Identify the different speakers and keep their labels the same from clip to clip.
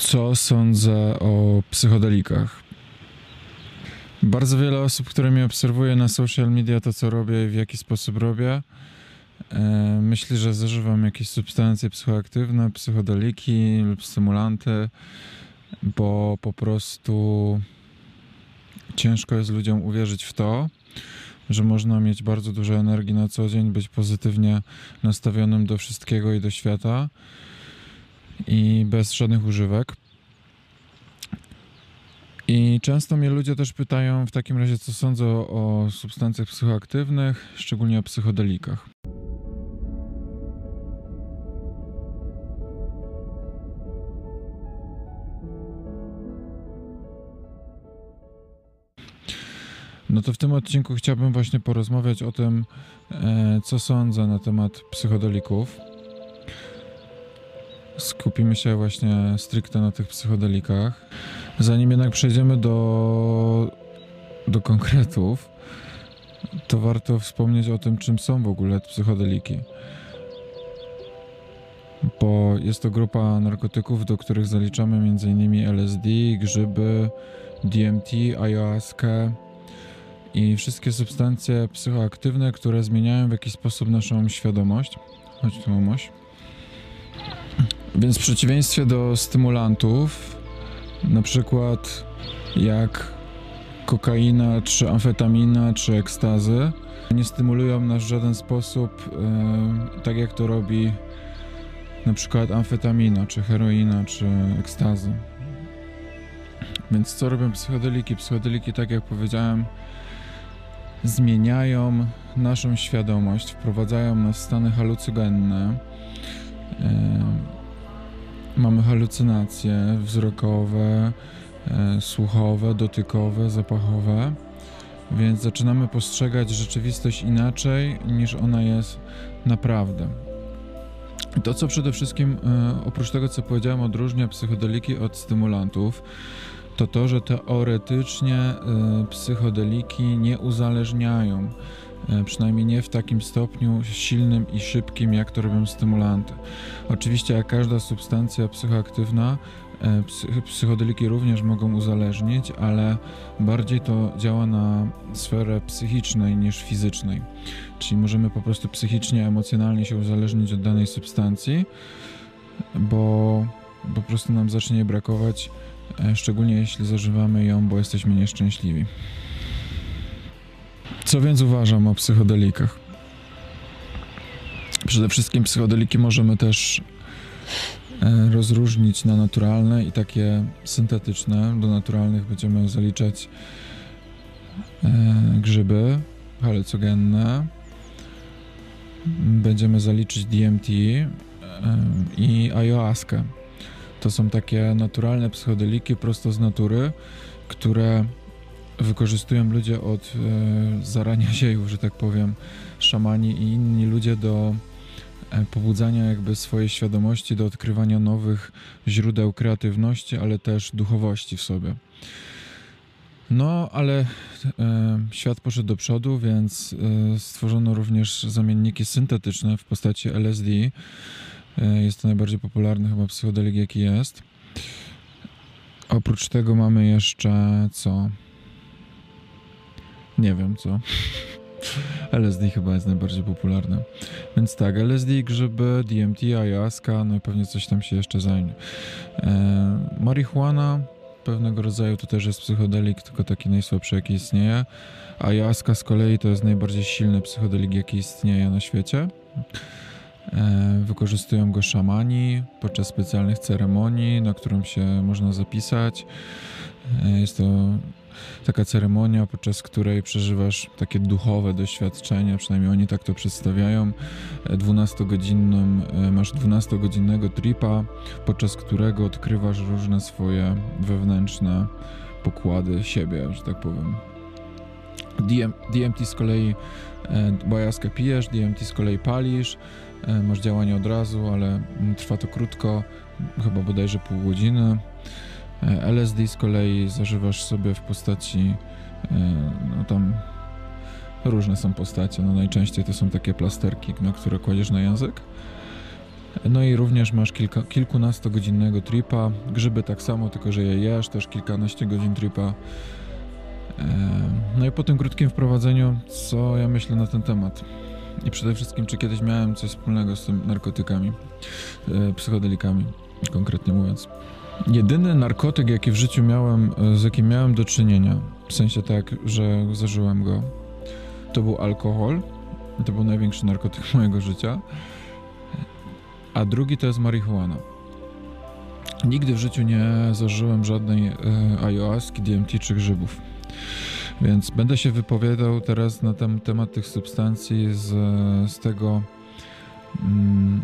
Speaker 1: Co sądzę o psychodelikach? Bardzo wiele osób, które mnie obserwuje na social media, to co robię i w jaki sposób robię, e, myśli, że zażywam jakieś substancje psychoaktywne, psychodeliki lub stymulanty, bo po prostu ciężko jest ludziom uwierzyć w to, że można mieć bardzo dużo energii na co dzień, być pozytywnie nastawionym do wszystkiego i do świata i bez żadnych używek. I często mnie ludzie też pytają w takim razie, co sądzę o, substancjach psychoaktywnych, szczególnie o psychodelikach. No to w tym odcinku chciałbym właśnie porozmawiać o tym, e, co sądzę na temat psychodelików. Skupimy się właśnie stricte na tych psychodelikach. Zanim jednak przejdziemy do, do konkretów, to warto wspomnieć o tym, czym są w ogóle psychodeliki. Bo jest to grupa narkotyków, do których zaliczamy m.in. LSD, grzyby, DMT, ayahuasca i wszystkie substancje psychoaktywne, które zmieniają w jakiś sposób naszą świadomość. Chodź tu. Więc w przeciwieństwie do stymulantów, na przykład jak kokaina, czy amfetamina, czy ekstazy, nie stymulują nas w żaden sposób, yy, tak jak to robi na przykład amfetamina, czy heroina, czy ekstazy. Więc co robią psychodeliki? Psychodeliki, tak jak powiedziałem, zmieniają naszą świadomość, wprowadzają nas w stany halucygenne. Yy, mamy halucynacje wzrokowe, e, słuchowe, dotykowe, zapachowe, więc zaczynamy postrzegać rzeczywistość inaczej niż ona jest naprawdę. To, co przede wszystkim, e, oprócz tego, co powiedziałem, odróżnia psychodeliki od stymulantów, to to, że teoretycznie e, psychodeliki nie uzależniają przynajmniej nie w takim stopniu silnym i szybkim, jak to robią stymulanty. Oczywiście, jak każda substancja psychoaktywna, e, psychodeliki również mogą uzależnić, ale bardziej to działa na sferę psychicznej niż fizycznej. Czyli możemy po prostu psychicznie, emocjonalnie się uzależnić od danej substancji, bo po prostu nam zacznie brakować, e, szczególnie jeśli zażywamy ją, bo jesteśmy nieszczęśliwi. Co więc uważam o psychodelikach? Przede wszystkim psychodeliki możemy też e, rozróżnić na naturalne i takie syntetyczne. Do naturalnych będziemy zaliczać e, grzyby halucogenne. Będziemy zaliczyć DMT e, i ayahuaskę. To są takie naturalne psychodeliki prosto z natury, które wykorzystują ludzie od e, zarania ziejów, że tak powiem, szamani i inni ludzie do e, pobudzania jakby swojej świadomości, do odkrywania nowych źródeł kreatywności, ale też duchowości w sobie. No, ale e, świat poszedł do przodu, więc e, stworzono również zamienniki syntetyczne w postaci LSD. E, jest to najbardziej popularny chyba psychodelik, jaki jest. Oprócz tego mamy jeszcze co? Nie wiem co. LSD chyba jest najbardziej popularne. Więc tak, LSD, grzyby, DMT, ayahuasca, no i pewnie coś tam się jeszcze zajmie. E, marihuana pewnego rodzaju to też jest psychodelik, tylko taki najsłabszy jaki istnieje. Ayahuasca z kolei to jest najbardziej silny psychodelik jaki istnieje na świecie. E, wykorzystują go szamani podczas specjalnych ceremonii, na którą się można zapisać. E, jest to taka ceremonia, podczas której przeżywasz takie duchowe doświadczenia, przynajmniej oni tak to przedstawiają. 12-godzinnym, e, masz 12-godzinnego tripa, podczas którego odkrywasz różne swoje wewnętrzne pokłady siebie, że tak powiem. DM, DMT z kolei bajaskę pijesz, DMT z kolei palisz, e, masz działanie od razu, ale trwa to krótko, chyba bodajże pół godziny. E, LSD z kolei zażywasz sobie w postaci, e, no tam różne są postacie, no najczęściej to są takie plasterki, na które kładziesz na język No i również masz kilka, kilkunastogodzinnego tripa. Grzyby tak samo, tylko że je jesz, też kilkanaście godzin tripa. No i po tym krótkim wprowadzeniu, co ja myślę na ten temat? I przede wszystkim, czy kiedyś miałem coś wspólnego z tym narkotykami, e, psychodelikami, konkretnie mówiąc. Jedyny narkotyk, jaki w życiu miałem, e, z jakim miałem do czynienia, w sensie tak, że zażyłem go, to był alkohol. To był największy narkotyk mojego życia. A drugi to jest marihuana. Nigdy w życiu nie zażyłem żadnej e, ayahuaski, DMT czy grzybów. Więc będę się wypowiadał teraz na ten temat tych substancji z, z tego, mm,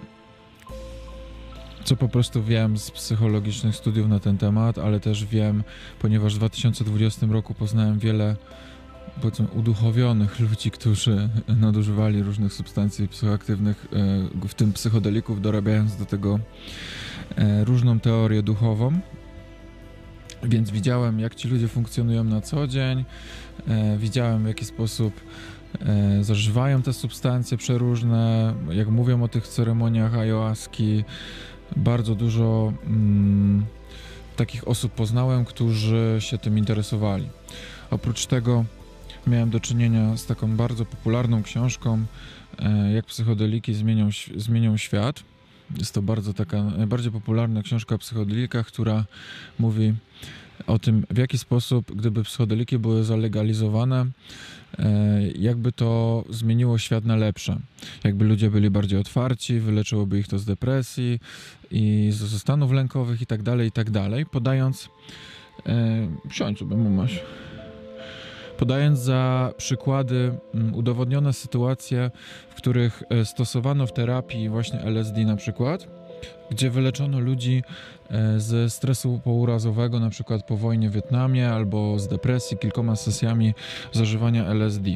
Speaker 1: co po prostu wiem z psychologicznych studiów na ten temat, ale też wiem, ponieważ w 2020 roku poznałem wiele powiedzmy uduchowionych ludzi, którzy nadużywali różnych substancji psychoaktywnych, e, w tym psychodelików, dorabiając do tego e, różną teorię duchową. Więc widziałem, jak ci ludzie funkcjonują na co dzień, e, widziałem, w jaki sposób zażywają te substancje przeróżne, jak mówią o tych ceremoniach ayahuaski. Bardzo dużo mm, takich osób poznałem, którzy się tym interesowali. Oprócz tego miałem do czynienia z taką bardzo popularną książką, e, jak psychodeliki zmienią, zmienią świat. Jest to bardzo taka najbardziej popularna książka o psychodelikach, która mówi o tym, w jaki sposób, gdyby psychodeliki były zalegalizowane, e, jakby to zmieniło świat na lepsze. Jakby ludzie byli bardziej otwarci, wyleczyłoby ich to z depresji i ze stanów lękowych i tak dalej, i tak dalej, podając... E, siądź sobie, masz podając za przykłady mm, udowodnione sytuacje, w których e, stosowano w terapii właśnie LSD na przykład, gdzie wyleczono ludzi e, ze stresu pourazowego, na przykład po wojnie w Wietnamie, albo z depresji kilkoma sesjami zażywania LSD.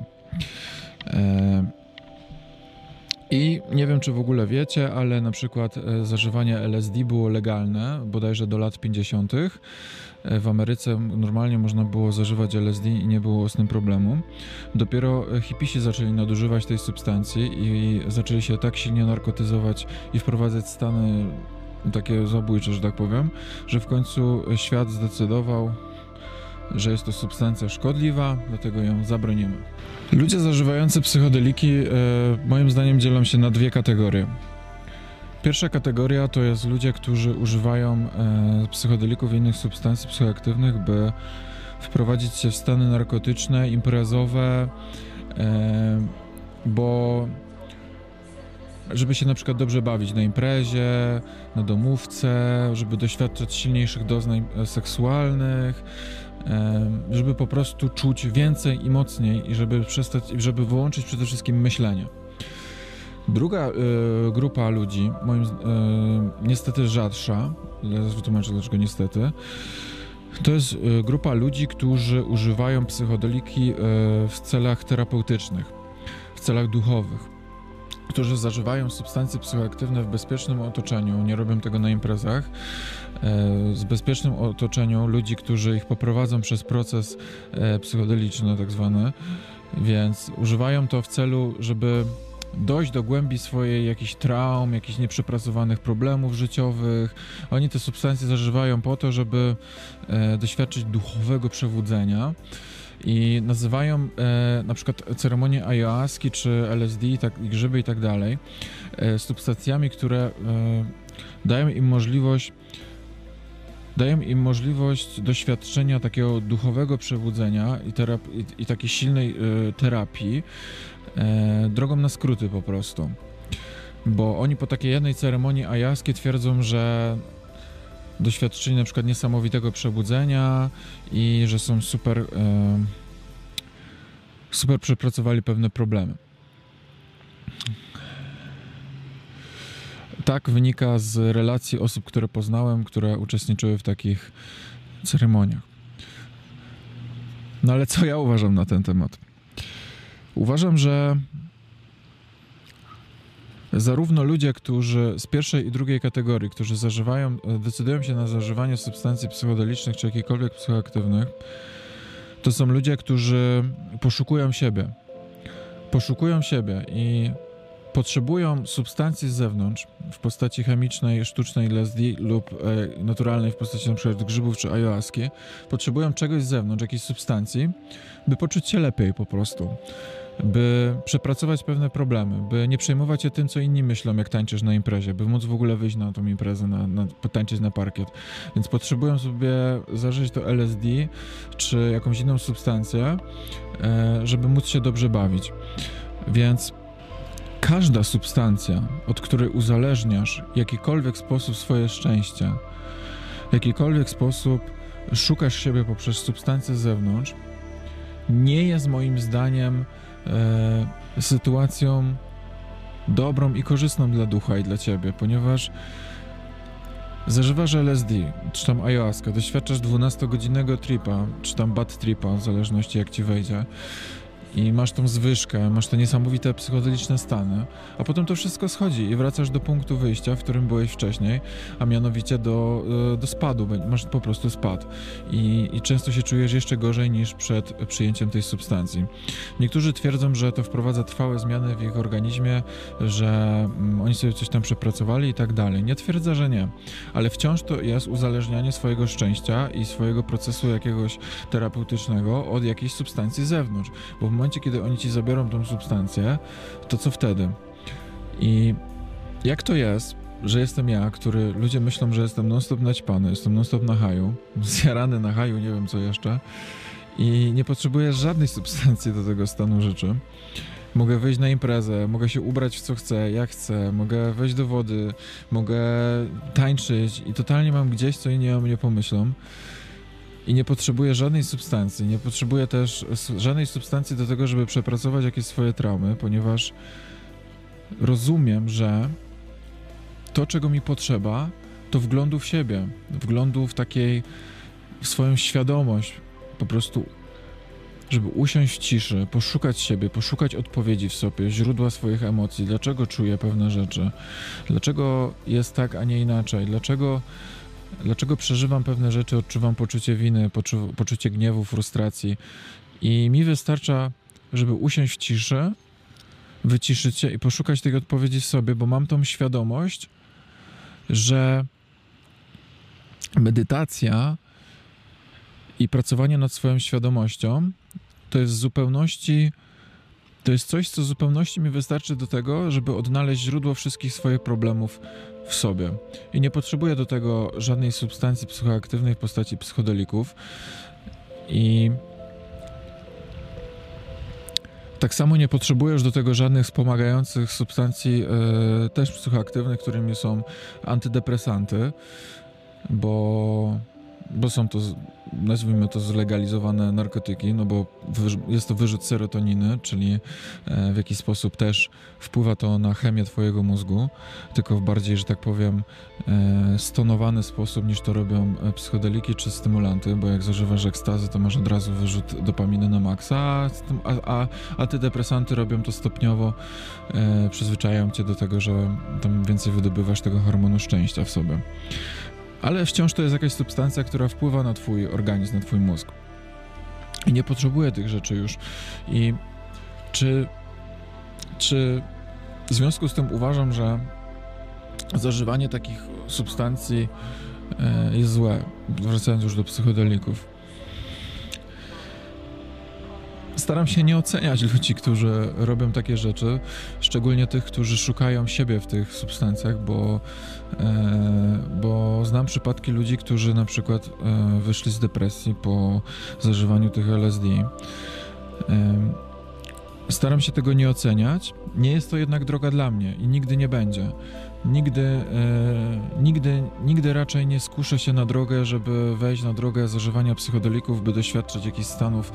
Speaker 1: E, I nie wiem, czy w ogóle wiecie, ale na przykład zażywanie LSD było legalne bodajże do lat 50. E, w Ameryce normalnie można było zażywać LSD i nie było z tym problemu. Dopiero e, hipisi zaczęli nadużywać tej substancji i zaczęli się tak silnie narkotyzować i wprowadzać stany takie zabójcze, że tak powiem, że w końcu świat zdecydował, że jest to substancja szkodliwa, dlatego ją zabronimy. Ludzie zażywający psychodeliki e, moim zdaniem dzielą się na dwie kategorie. Pierwsza kategoria to jest ludzie, którzy używają e, psychodelików i innych substancji psychoaktywnych, by wprowadzić się w stany narkotyczne, imprezowe, e, bo żeby się na przykład dobrze bawić na imprezie, na domówce, żeby doświadczać silniejszych doznań e, seksualnych, żeby po prostu czuć więcej i mocniej i żeby przestać, żeby wyłączyć przede wszystkim myślenie. Druga y, grupa ludzi, moim y, niestety rzadsza, zaraz wytłumaczę dlaczego niestety, to jest y, grupa ludzi, którzy używają psychodeliki w celach terapeutycznych, w celach duchowych, którzy zażywają substancje psychoaktywne w bezpiecznym otoczeniu, nie robią tego na imprezach, z bezpiecznym otoczeniu ludzi, którzy ich poprowadzą przez proces psychodeliczny tak zwany, więc używają to w celu, żeby dojść do głębi swojej jakichś traum, jakichś nieprzepracowanych problemów życiowych. Oni te substancje zażywają po to, żeby e, doświadczyć duchowego przebudzenia i nazywają e, na przykład ceremonię ayahuaski czy LSD tak, i grzyby i tak dalej e, substancjami, które e, dają im możliwość dają im możliwość doświadczenia takiego duchowego przebudzenia i, i, i takiej silnej e, terapii, e, drogą na skróty po prostu. Bo oni po takiej jednej ceremonii ajaskie twierdzą, że doświadczyli na przykład niesamowitego przebudzenia i że są super super przepracowali pewne problemy. Tak wynika z relacji osób, które poznałem, które uczestniczyły w takich ceremoniach. No ale co ja uważam na ten temat? Uważam, że zarówno ludzie, którzy z pierwszej i drugiej kategorii, którzy zażywają, decydują się na zażywanie substancji psychodelicznych czy jakichkolwiek psychoaktywnych, to są ludzie, którzy poszukują siebie. Poszukują siebie i potrzebują substancji z zewnątrz w postaci chemicznej, sztucznej LSD lub e, naturalnej w postaci np. grzybów czy ayahuaski, potrzebują czegoś z zewnątrz, jakiejś substancji, by poczuć się lepiej po prostu by przepracować pewne problemy, by nie przejmować się tym, co inni myślą, jak tańczysz na imprezie, by móc w ogóle wyjść na tą imprezę, na, na, potańczyć na parkiet. Więc potrzebują sobie zażyć to LSD czy jakąś inną substancję, e, żeby móc się dobrze bawić. Więc każda substancja, od której uzależniasz w jakikolwiek sposób swoje szczęście, w jakikolwiek sposób szukasz siebie poprzez substancję z zewnątrz, nie jest moim zdaniem e, sytuacją dobrą i korzystną dla ducha i dla ciebie, ponieważ zażywasz LSD, czy tam ayahuasca, doświadczasz 12-godzinnego tripa, czy tam bad tripa, w zależności jak ci wejdzie, i masz tą zwyżkę, masz te niesamowite psychodeliczne stany, a potem to wszystko schodzi i wracasz do punktu wyjścia, w którym byłeś wcześniej, a mianowicie do, e, do spadu, masz po prostu spad I, i często się czujesz jeszcze gorzej niż przed przyjęciem tej substancji. Niektórzy twierdzą, że to wprowadza trwałe zmiany w ich organizmie, że mm, oni sobie coś tam przepracowali i tak dalej. Nie twierdzę, że nie, ale wciąż to jest uzależnianie swojego szczęścia i swojego procesu jakiegoś terapeutycznego od jakiejś substancji z zewnątrz, bo w momencie, kiedy oni ci zabiorą tą substancję, to co wtedy? I jak to jest, że jestem ja, który ludzie myślą, że jestem non-stop naćpany, jestem non-stop na haju, zjarany na haju, nie wiem co jeszcze i nie potrzebuję żadnej substancji do tego stanu rzeczy. Mogę wyjść na imprezę, mogę się ubrać w co chcę, jak chcę, mogę wejść do wody, mogę tańczyć i totalnie mam gdzieś, co inni o mnie pomyślą i nie potrzebuję żadnej substancji. Nie potrzebuję też żadnej substancji do tego, żeby przepracować jakieś swoje traumy, ponieważ rozumiem, że to, czego mi potrzeba, to wglądu w siebie, wglądu w takiej, w swoją świadomość, po prostu, żeby usiąść w ciszy, poszukać siebie, poszukać odpowiedzi w sobie, źródła swoich emocji, dlaczego czuję pewne rzeczy, dlaczego jest tak, a nie inaczej, dlaczego dlaczego przeżywam pewne rzeczy, odczuwam poczucie winy, poczu poczucie gniewu, frustracji. I mi wystarcza, żeby usiąść w ciszy, wyciszyć się i poszukać tych odpowiedzi w sobie, bo mam tą świadomość, że medytacja i pracowanie nad swoją świadomością to jest w zupełności to jest coś, co w zupełności mi wystarczy do tego, żeby odnaleźć źródło wszystkich swoich problemów w sobie. I nie potrzebuję do tego żadnej substancji psychoaktywnej w postaci psychodelików. I tak samo nie potrzebujesz do tego żadnych wspomagających substancji e, też psychoaktywnych, którymi są antydepresanty, bo bo są to, nazwijmy to, zlegalizowane narkotyki, no bo jest to wyrzut serotoniny, czyli e, w jakiś sposób też wpływa to na chemię twojego mózgu, tylko w bardziej, że tak powiem, e, stonowany sposób niż to robią e, psychodeliki czy stymulanty, bo jak zażywasz ekstazy, to masz od razu wyrzut dopaminy na maksa, a, a antydepresanty robią to stopniowo, przyzwyczajają cię do tego, że tam więcej wydobywasz tego hormonu szczęścia w sobie ale wciąż to jest jakaś substancja, która wpływa na twój organizm, na twój mózg. I nie potrzebuje tych rzeczy już. I czy, czy w związku z tym uważam, że zażywanie takich substancji e, jest złe, wracając już do psychodelików. Staram się nie oceniać ludzi, którzy robią takie rzeczy, szczególnie tych, którzy szukają siebie w tych substancjach, bo, e, bo znam przypadki ludzi, którzy na przykład e, wyszli z depresji po zażywaniu tych LSD. E, staram się tego nie oceniać. Nie jest to jednak droga dla mnie i nigdy nie będzie nigdy, e, nigdy, nigdy raczej nie skuszę się na drogę, żeby wejść na drogę zażywania psychodelików, by doświadczać jakichś stanów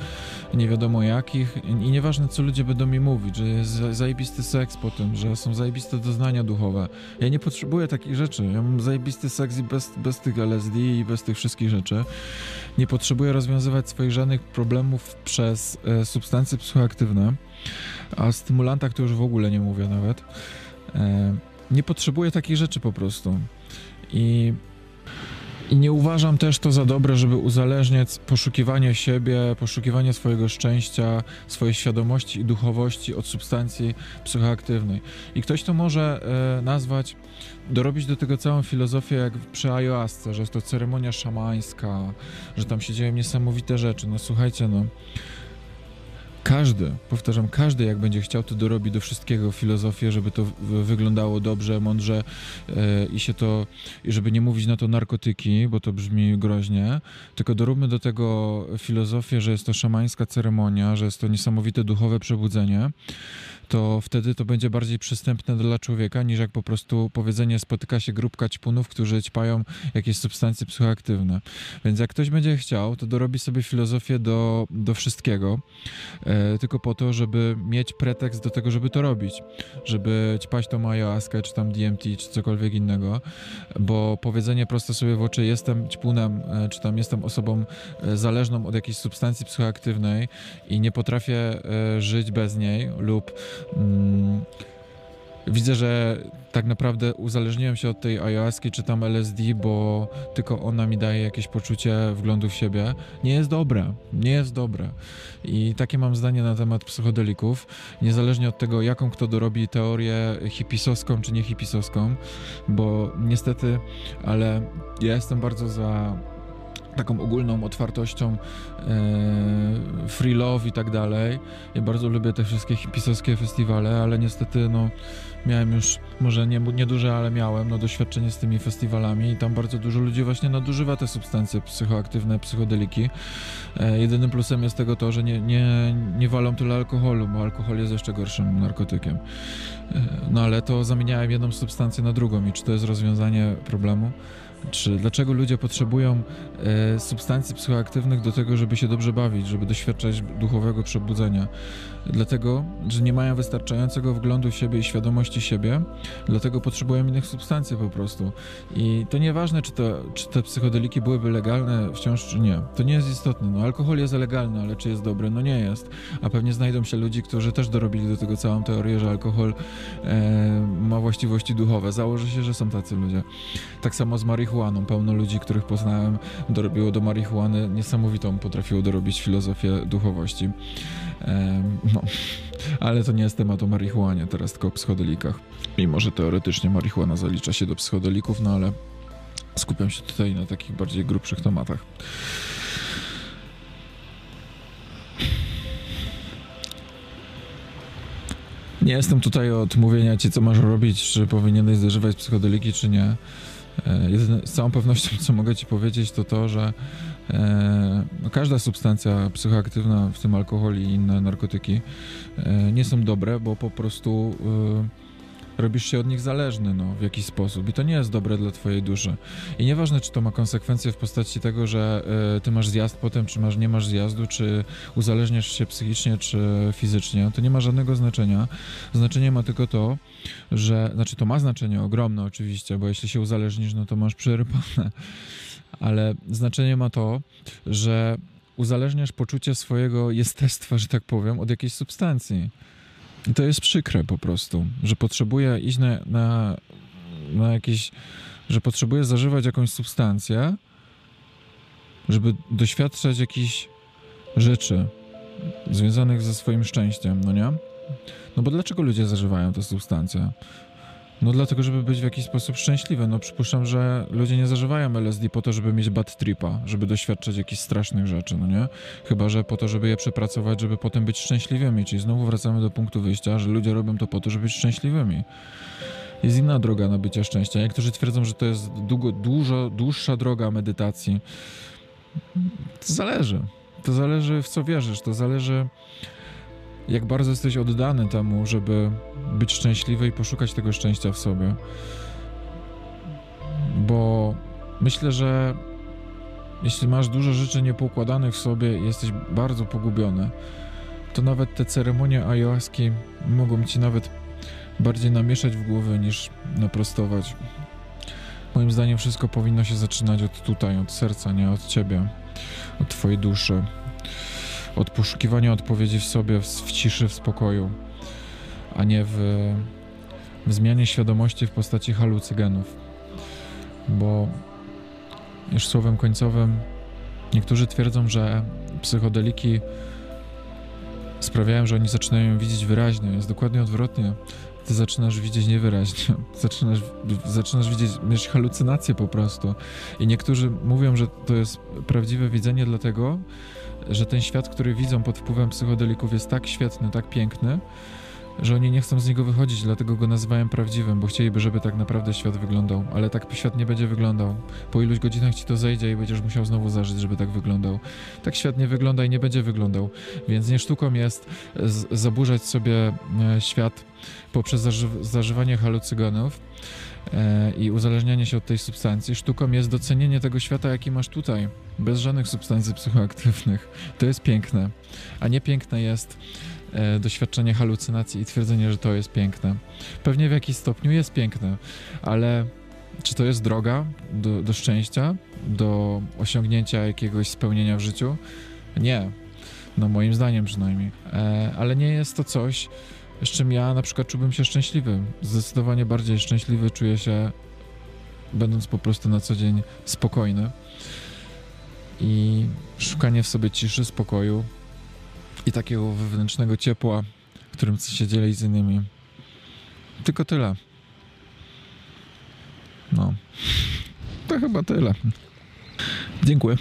Speaker 1: nie wiadomo jakich i nieważne co ludzie będą mi mówić, że jest zajebisty seks po tym, że są zajebiste doznania duchowe. Ja nie potrzebuję takich rzeczy. Ja mam zajebisty seks i bez, bez tych LSD i bez tych wszystkich rzeczy. Nie potrzebuję rozwiązywać swoich żadnych problemów przez e, substancje psychoaktywne, a stymulantach to już w ogóle nie mówię nawet. E, nie potrzebuję takich rzeczy po prostu. I I nie uważam też to za dobre, żeby uzależniać poszukiwanie siebie, poszukiwanie swojego szczęścia, swojej świadomości i duchowości od substancji psychoaktywnej. I ktoś to może e, nazwać, dorobić do tego całą filozofię jak przy ayahuasce, że jest to ceremonia szamańska, że tam się dzieją niesamowite rzeczy. No słuchajcie, no każdy, powtarzam, każdy jak będzie chciał, to dorobi do wszystkiego filozofię, żeby to wyglądało dobrze, mądrze yy, i się to, i żeby nie mówić na to narkotyki, bo to brzmi groźnie, tylko doróbmy do tego filozofię, że jest to szamańska ceremonia, że jest to niesamowite duchowe przebudzenie to wtedy to będzie bardziej przystępne dla człowieka, niż jak po prostu powiedzenie spotyka się grupka ćpunów, którzy ćpają jakieś substancje psychoaktywne. Więc jak ktoś będzie chciał, to dorobi sobie filozofię do, do wszystkiego, e, tylko po to, żeby mieć pretekst do tego, żeby to robić, żeby ćpać tą ayahuaskę, czy tam DMT, czy cokolwiek innego, bo powiedzenie prosto sobie w oczy, jestem ćpunem, e, czy tam jestem osobą e, zależną od jakiejś substancji psychoaktywnej i nie potrafię e, żyć bez niej lub widzę, że tak naprawdę uzależniłem się od tej ayahuaski czy tam LSD, bo tylko ona mi daje jakieś poczucie wglądu w siebie. Nie jest dobre, nie jest dobre. I takie mam zdanie na temat psychodelików, niezależnie od tego, jaką kto dorobi teorię hipisowską czy nie hipisowską, bo niestety, ale ja jestem bardzo za taką ogólną otwartością, e, free love i tak dalej. Ja bardzo lubię te wszystkie pisowskie festiwale, ale niestety no, miałem już, może nie, nie duże, ale miałem no, doświadczenie z tymi festiwalami i tam bardzo dużo ludzi właśnie nadużywa te substancje psychoaktywne, psychodeliki. E, jedynym plusem jest tego to, że nie, nie, nie walą tyle alkoholu, bo alkohol jest jeszcze gorszym narkotykiem. E, no ale to zamieniałem jedną substancję na drugą i czy to jest rozwiązanie problemu? Czy dlaczego ludzie potrzebują e, substancji psychoaktywnych do tego, żeby się dobrze bawić, żeby doświadczać duchowego przebudzenia? Dlatego, że nie mają wystarczającego wglądu w siebie i świadomości siebie, dlatego potrzebują innych substancji po prostu. I to nieważne, czy, to, czy te psychodeliki byłyby legalne wciąż, czy nie. To nie jest istotne. No, alkohol jest legalny, ale czy jest dobry? No nie jest. A pewnie znajdą się ludzie, którzy też dorobili do tego całą teorię, że alkohol e, ma właściwości duchowe. Założę się, że są tacy ludzie. Tak samo z marihuaną. Pełno ludzi, których poznałem, dorobiło do marihuany niesamowitą, potrafiło dorobić filozofię duchowości. No, ale to nie jest temat o marihuanie, teraz tylko o psychodelikach. Mimo, że teoretycznie marihuana zalicza się do psychodelików, no ale skupiam się tutaj na takich bardziej grubszych tematach. Nie jestem tutaj od mówienia ci, co masz robić, czy powinieneś zażywać psychodeliki, czy nie. E, jedyne, z całą pewnością, co mogę ci powiedzieć, to to, że e, no każda substancja psychoaktywna, w tym alkohol i inne narkotyki, e, nie są dobre, bo po prostu robisz się od nich zależny no, w jakiś sposób i to nie jest dobre dla twojej duszy. I nieważne, czy to ma konsekwencje w postaci tego, że y, ty masz zjazd potem, czy masz, nie masz zjazdu, czy uzależniasz się psychicznie, czy fizycznie, to nie ma żadnego znaczenia. Znaczenie ma tylko to, że, znaczy to ma znaczenie ogromne oczywiście, bo jeśli się uzależnisz, no to masz przerypane, ale znaczenie ma to, że uzależniasz poczucie swojego jestestwa, że tak powiem, od jakiejś substancji. I to jest przykre po prostu, że potrzebuję iść na, na, na jakieś, że potrzebuję zażywać jakąś substancję, żeby doświadczać jakichś rzeczy związanych ze swoim szczęściem, no nie? No bo dlaczego ludzie zażywają te substancje? No dlatego, żeby być w jakiś sposób szczęśliwy. No przypuszczam, że ludzie nie zażywają LSD po to, żeby mieć bad tripa, żeby doświadczać jakichś strasznych rzeczy, no nie? Chyba, że po to, żeby je przepracować, żeby potem być szczęśliwymi. Czyli znowu wracamy do punktu wyjścia, że ludzie robią to po to, żeby być szczęśliwymi. Jest inna droga na bycie szczęścia. Niektórzy twierdzą, że to jest długo, dużo dłuższa droga medytacji. To zależy. To zależy w co wierzysz. To zależy jak bardzo jesteś oddany temu, żeby być szczęśliwy i poszukać tego szczęścia w sobie. Bo myślę, że jeśli masz dużo rzeczy niepoukładanych w sobie i jesteś bardzo pogubiony, to nawet te ceremonie ayahuaski mogą ci nawet bardziej namieszać w głowie niż naprostować. Moim zdaniem wszystko powinno się zaczynać od tutaj, od serca, nie od ciebie, od twojej duszy od poszukiwania odpowiedzi w sobie, w ciszy, w spokoju, a nie w, w zmianie świadomości w postaci halucygenów. Bo już słowem końcowym, niektórzy twierdzą, że psychodeliki sprawiają, że oni zaczynają ją widzieć wyraźnie. Jest dokładnie odwrotnie. Ty zaczynasz widzieć niewyraźnie. Zaczynasz, zaczynasz widzieć, mieć halucynacje po prostu. I niektórzy mówią, że to jest prawdziwe widzenie, dlatego, że ten świat, który widzą pod wpływem psychodelików, jest tak świetny, tak piękny, że oni nie chcą z niego wychodzić, dlatego go nazywają prawdziwym, bo chcieliby, żeby tak naprawdę świat wyglądał, ale tak świat nie będzie wyglądał. Po iluś godzinach ci to zejdzie i będziesz musiał znowu zażyć, żeby tak wyglądał. Tak świat nie wygląda i nie będzie wyglądał, więc nie sztuką jest zaburzać sobie e, świat poprzez zaży zażywanie halucygonów e, i uzależnianie się od tej substancji. Sztuką jest docenienie tego świata, jaki masz tutaj, bez żadnych substancji psychoaktywnych. To jest piękne, a nie piękne jest e, doświadczenie halucynacji i twierdzenie, że to jest piękne. Pewnie w jakimś stopniu jest piękne, ale czy to jest droga do, do szczęścia, do osiągnięcia jakiegoś spełnienia w życiu? Nie. No moim zdaniem przynajmniej. E, ale nie jest to coś, z czym ja na przykład czułbym się szczęśliwy. Zdecydowanie bardziej szczęśliwy czuję się, będąc po prostu na co dzień spokojny. I szukanie w sobie ciszy, spokoju i takiego wewnętrznego ciepła, którym się dzielić z innymi. Tylko tyle. No. To chyba tyle. Dziękuję.